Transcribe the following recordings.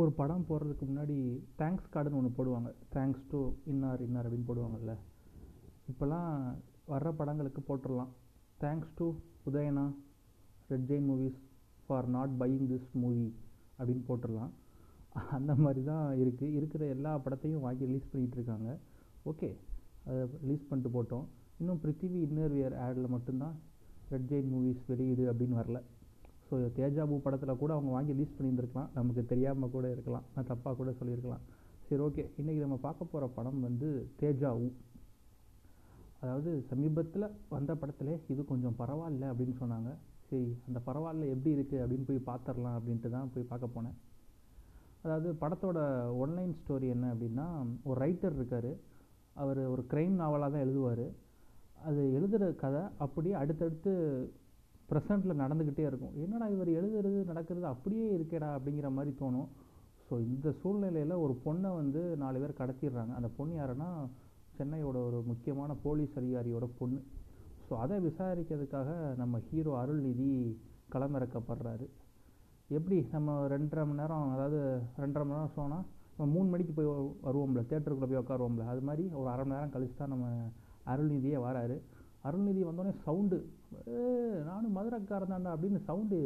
ஒரு படம் போடுறதுக்கு முன்னாடி தேங்க்ஸ் கார்டுன்னு ஒன்று போடுவாங்க. தேங்க்ஸ் டு இன்னார் இன்னார் அப்படின்னு போடுவாங்கல்ல. இப்போல்லாம் வர்ற படங்களுக்கு போட்டுடலாம் thanks to உதயனா red giant movies for not buying this movie அப்படின்னு போட்டுடலாம் அந்த மாதிரி தான் இருக்குது இருக்கிற எல்லா படத்தையும் வாங்கி ரிலீஸ் பண்ணிகிட்டு இருக்காங்க. ஓகே அதை ரிலீஸ் பண்ணிட்டு போட்டோம். இன்னும் பிருத்திவி இன்னர் வியர் ஆடில் மட்டும்தான் ரெட் ஜெயின் மூவிஸ் வெளியீடு அப்படின்னு வரல. ஸோ தேஜாபு படத்தில் கூட அவங்க வாங்கி ரிலீஸ் பண்ணியிருந்துருக்கலாம். நமக்கு தெரியாமல் கூட இருக்கலாம். நான் தப்பாக கூட சொல்லியிருக்கலாம். சரி ஓகே இன்றைக்கி நம்ம பார்க்க போகிற படம் வந்து தேஜாவு அதாவது சமீபத்தில் வந்த படத்தில் இது கொஞ்சம் பரவாயில்ல அப்படின்னு சொன்னாங்க. சரி அந்த பரவாயில்ல எப்படி இருக்குது அப்படின்னு போய் பார்த்துடலாம் அப்படின்ட்டு தான் போய் பார்க்க போனேன். அதாவது படத்தோட ஒன்லைன் ஸ்டோரி என்ன அப்படின்னா ஒரு ரைட்டர் இருக்கார். அவர் ஒரு க்ரைம் நாவலாக தான் எழுதுவார். அது எழுதுகிற கதை அப்படியே அடுத்தடுத்து ப்ரெசண்ட்டில் நடந்துக்கிட்டே இருக்கும். என்னடா இவர் எழுதுறது நடக்கிறது அப்படியே இருக்கேடா அப்படிங்கிற மாதிரி தோணும். ஸோ இந்த சூழ்நிலையில் ஒரு பொண்ணை வந்து நாலு பேர் கடத்திடுறாங்க. அந்த பொண்ணு யாருன்னா சென்னையோட ஒரு முக்கியமான போலீஸ் அதிகாரியோட பொண்ணு. ஸோ அதை விசாரிக்கிறதுக்காக நம்ம ஹீரோ அருள்நிதி களமிறக்கப்படுறாரு. எப்படி? நம்ம ரெண்டரை மணி நேரம் அதாவது ரெண்டரை மணி நேரம் சொன்னால் நம்ம மூணு மணிக்கு போய் வருவோம்ல தேட்டருக்குள்ளே போய் உட்காருவோம்ல. அது மாதிரி ஒரு அரை மணி நேரம் கழிச்சு தான் நம்ம அருள்நிதியே வராரு. அருள்நிதி வந்தோடனே சவுண்டு. நானும் மதுரைக்காரன் தாண்டா அப்படின்னு சவுண்டு.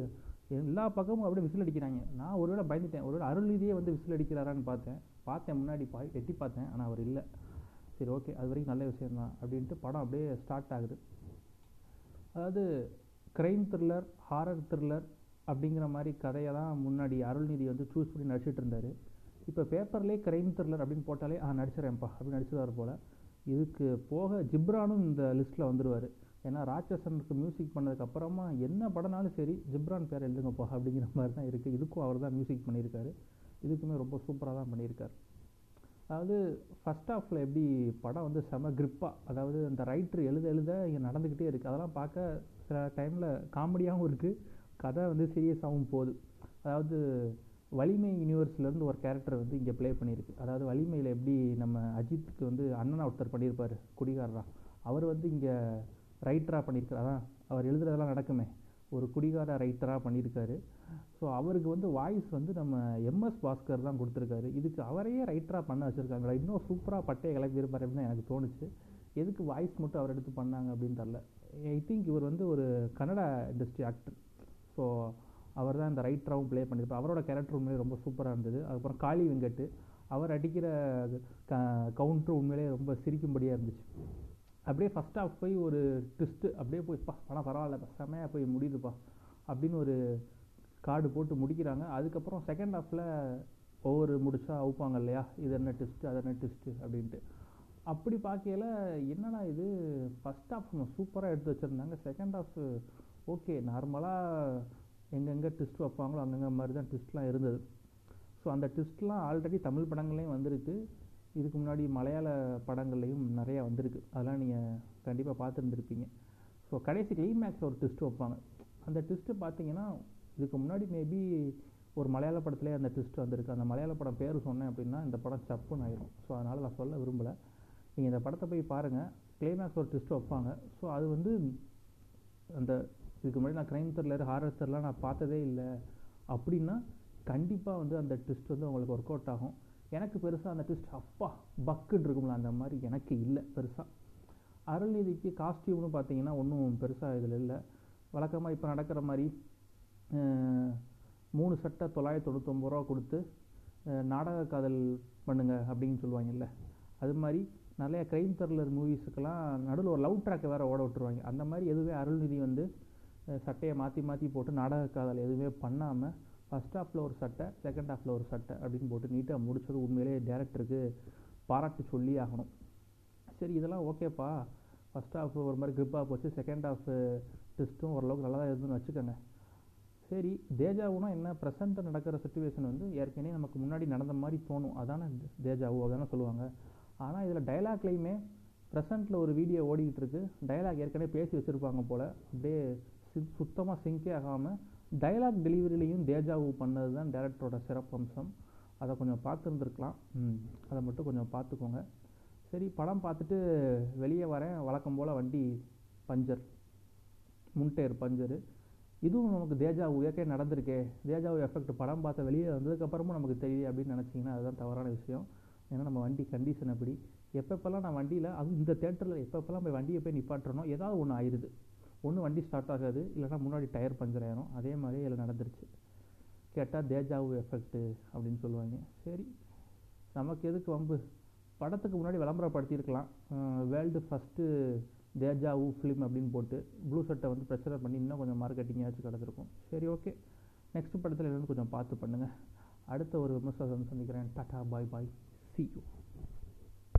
எல்லா பக்கமும் அப்படியே விசில் அடிக்கிறாங்க. நான் ஒருவேளை பயந்துட்டேன். ஒருவேளை அருள்நிதியே வந்து விசில் அடிக்கிறாரான்னு பார்த்தேன். பார்த்தேன் முன்னாடி பாய் எட்டி பார்த்தேன். ஆனால் அவர் இல்லை. சரி ஓகே. அது வரைக்கும் நல்ல விஷயம் தான் அப்படின்ட்டு படம் அப்படியே ஸ்டார்ட் ஆகுது. அதாவது க்ரைம் த்ரில்லர் ஹாரர் த்ரில்லர் அப்படிங்கிற மாதிரி கதையை தான் முன்னாடி அருள்நிதி வந்து சூஸ் பண்ணி நடிச்சிட்டு இருந்தார். இப்போ பேப்பர்லேயே க்ரைம் த்ரில்லர் அப்படின்னு போட்டாலே ஆ நடிச்சிடறேன்ப்பா அப்படின்னு நடிச்சிருவார் போல். இதுக்கு போக ஜிப்ரானும் இந்த லிஸ்ட்டில் வந்துடுவார் ஏன்னா ராட்சசனுக்கு மியூசிக் பண்ணதுக்கப்புறமா என்ன படம்னாலும் சரி ஜிப்ரான் பேர் எழுதுங்கப்பா அப்படிங்கிற மாதிரி தான் இருக்குது இதுக்கும் அவர் தான் மியூசிக் பண்ணியிருக்காரு. இதுக்குமே ரொம்ப சூப்பராக தான் பண்ணியிருக்கார். அதாவது ஃபஸ்ட் ஆஃபில் எப்படி படம் வந்து செம கிரிப்பாக அதாவது அந்த ரைட்ரு எழுத எழுத இங்கே நடந்துக்கிட்டே இருக்குது அதெல்லாம் பார்க்க சில டைமில் காமெடியாகவும் இருக்குது கதை வந்து சீரியஸாகவும் போகுது. அதாவது வலிமை யூனிவர்ஸ்லேருந்து ஒரு கேரக்டர் வந்து இங்கே ப்ளே பண்ணியிருக்கு. அதாவது வலிமையில் எப்படி நம்ம அஜித்துக்கு வந்து அண்ணனா ஒருத்தர் பண்ணியிருப்பார் குடிகாரரா? அவர் வந்து இங்கே ரைட்டராக பண்ணியிருக்காரு. அதான் அவர் எழுதுறதெல்லாம் நடக்குமே. ஒரு குடிகார ரைட்டராக பண்ணியிருக்காரு. ஸோ அவருக்கு வந்து வாய்ஸ் வந்து நம்ம எம்எஸ் பாஸ்கர் தான் கொடுத்துருக்காரு. இதுக்கு அவரையே ரைட்டராக பண்ண வச்சுருக்காங்களா? இன்னும் சூப்பராக பட்டையை கிளப்பியிருப்பார் அப்படின்னு தான் எனக்கு தோணுச்சு. எதுக்கு வாய்ஸ் மட்டும் அவர் எடுத்து பண்ணாங்க அப்படின்னு தெரில ஐ திங்க் இவர் வந்து ஒரு கன்னடா இண்டஸ்ட்ரி ஆக்டர் ஸோ அவர் தான் இந்த ரைட்டராகவும் ப்ளே பண்ணியிருப்பார். அவரோட கேரக்டர் உண்மையிலே ரொம்ப சூப்பராக இருந்தது. அதுக்கப்புறம் காளி வெங்கட் அவர் அடிக்கிற க கவுண்ட்ரு உண்மையிலே ரொம்ப சிரிக்கும்படியாக இருந்துச்சு. அப்படியே ஃபஸ்ட் ஹாஃப் போய் ஒரு ட்விஸ்ட்டு அப்படியே போய்ப்பா ஆனால் பரவாயில்ல செமையாக போய் முடியுதுப்பா அப்படின்னு ஒரு கார்டு போட்டு முடிக்கிறாங்க. அதுக்கப்புறம் செகண்ட் ஹாஃபில் ஒவ்வொரு முடிச்சா அவுப்பாங்க இல்லையா? இது என்ன ட்விஸ்ட்டு அது என்ன ட்விஸ்ட்டு அப்படின்ட்டு. அப்படி பார்க்கையில் என்னடா இது? ஃபஸ்ட் ஹாஃப் சூப்பராக எடுத்து வச்சுருந்தாங்க. செகண்ட் ஹாஃப் ஓகே நார்மலாக எங்கெங்கே ட்விஸ்ட் வைப்பாங்களோ அங்கங்கே மாதிரி தான் ட்விஸ்ட்லாம் இருந்தது. ஸோ அந்த ட்விஸ்ட்லாம் ஆல்ரெடி தமிழ் படங்கள்லேயும் வந்திருக்கு. இதுக்கு முன்னாடி மலையாள படங்கள்லையும் நிறையா வந்திருக்கு. அதெல்லாம் நீங்கள் கண்டிப்பாக பார்த்துருந்துருப்பீங்க. ஸோ கடைசி கிளைமேக்ஸ் ஒரு ட்விஸ்ட் வைப்பாங்க. அந்த ட்விஸ்ட்டு பார்த்தீங்கன்னா இதுக்கு முன்னாடி மேபி ஒரு மலையாள படத்துலேயே அந்த ட்விஸ்ட் வந்திருக்கு. அந்த மலையாள படம் பேர் சொன்னேன் அப்படின்னா இந்த படம் சப்புன்னு ஆயிரும். ஸோ அதனால் நான் சொல்ல விரும்பலை. நீங்கள் இந்த படத்தை போய் பாருங்கள் கிளைமேக்ஸ் ஒரு ட்விஸ்ட் வைப்பாங்க. ஸோ அது வந்து அந்த இதுக்கு முன்னாடி நான் க்ரைம் த்ரில்லர் ஹாரர் த்ரில்லாம் நான் பார்த்ததே இல்லை. அப்படின்னா கண்டிப்பாக வந்து அந்த ட்விஸ்ட் வந்து உங்களுக்கு ஒர்க் அவுட் ஆகும். எனக்கு பெருசாக அந்த ட்விஸ்ட் அப்பா பக்குன்னு இருக்கும்ல அந்த மாதிரி எனக்கு இல்லை பெருசாக அருள்நிதிக்கு காஸ்டியூம்னு பார்த்தீங்கன்னா ஒன்றும் பெருசாக இதில் இல்லை. வழக்கமாக இப்போ நடக்கிற மாதிரி மூணு சட்டை தொள்ளாயிரத்தி தொண்ணூத்தொம்பது ரூபா கொடுத்து நாடக காதல் பண்ணுங்க அப்படின்னு சொல்லுவாங்கல்ல. அது மாதிரி நிறைய க்ரைம் த்ரில்லர் மூவிஸுக்கெல்லாம் நடுவில் ஒரு லவ் ட்ராக்கை வேறு ஓட விட்டுருவாங்க. அந்த மாதிரி எதுவே அருள்நிதி வந்து சட்டையை மாற்றி மாற்றி போட்டு நாடக காதல் எதுவுமே பண்ணாமல் ஃபஸ்ட் ஹாஃபில் ஒரு சட்டை செகண்ட் ஹாஃபில் ஒரு சட்டை அப்படின்னு போட்டு நீட்டாக முடிச்சது உண்மையிலே டேரக்டருக்கு பாராட்டு சொல்லி ஆகணும். சரி இதெல்லாம் ஓகேப்பா ஃபஸ்ட் ஹாஃப் ஒரு மாதிரி கிரிப்பாக போச்சு. செகண்ட் ஹாஃப் டெஸ்ட்டும் ஓரளவுக்கு நல்லா தான் இருந்துன்னு வச்சுக்கோங்க. சரி தேஜாவுனா என்ன? ப்ரெசண்ட்டில் நடக்கிற சுச்சுவேஷன் வந்து ஏற்கனவே நமக்கு முன்னாடி நடந்த மாதிரி தோணும். அதானே தேஜாவு அதானே சொல்லுவாங்க. ஆனால் இதில் டைலாக்லேயுமே ப்ரெசண்ட்டில் ஒரு வீடியோ ஓடிக்கிட்டு இருக்கு. டைலாக் ஏற்கனவே பேசி வச்சுருப்பாங்க போல். அப்படியே சுத்தமாக சிங்கே ஆகாமல் டைலாக் டெலிவரிலையும் தேஜாவு பண்ணது தான் டேரக்டரோட சிறப்பம்சம். அதை கொஞ்சம் பார்த்துருந்துருக்கலாம். அதை மட்டும் கொஞ்சம் பார்த்துக்கோங்க. சரி படம் பார்த்துட்டு வெளியே வரேன். வழக்கம் போல் வண்டி பஞ்சர். முன்டேர் பஞ்சரு. இதுவும் நமக்கு தேஜாவு இயற்கை நடந்திருக்கே. தேஜாவு எஃபெக்ட் படம் பார்த்த வெளியே வந்ததுக்கப்புறமும் நமக்கு தெரியுது அப்படின்னு நினச்சிங்கன்னா அதுதான் தவறான விஷயம். ஏன்னா நம்ம வண்டி கண்டிஷன் அப்படி. எப்பப்பெல்லாம் நான் வண்டியில் அதுவும் இந்த தேட்டரில் எப்பப்பெல்லாம் போய் வண்டியை போய் நிப்பாட்டுறனோ ஏதாவது ஒன்று ஆயிடுது ஒன்று வண்டி ஸ்டார்ட் ஆகாது இல்லைன்னா முன்னாடி டயர் பஞ்சர் ஆயிரும். அதே மாதிரி இதில் நடந்துருச்சு. கேட்டால் தேஜாவு எஃபெக்ட்டு அப்படின்னு சொல்லுவாங்க. சரி நமக்கு எதுக்கு வம்பு? படத்துக்கு முன்னாடி விளம்பரப்படுத்தியிருக்கலாம். World first deja vu film அப்படின்னு போட்டு ப்ளூ சட்டை வந்து பிரச்சனை பண்ணி இன்னும் கொஞ்சம் மார்க்கெட்டிங்காச்சும் கிடச்சிருக்கும். சரி ஓகே நெக்ஸ்ட் படத்தில் என்னன்னு கொஞ்சம் பார்த்து பண்ணுங்கள் அடுத்த ஒரு விமர்சனம் சந்திக்கிறேன். Tata bye bye see you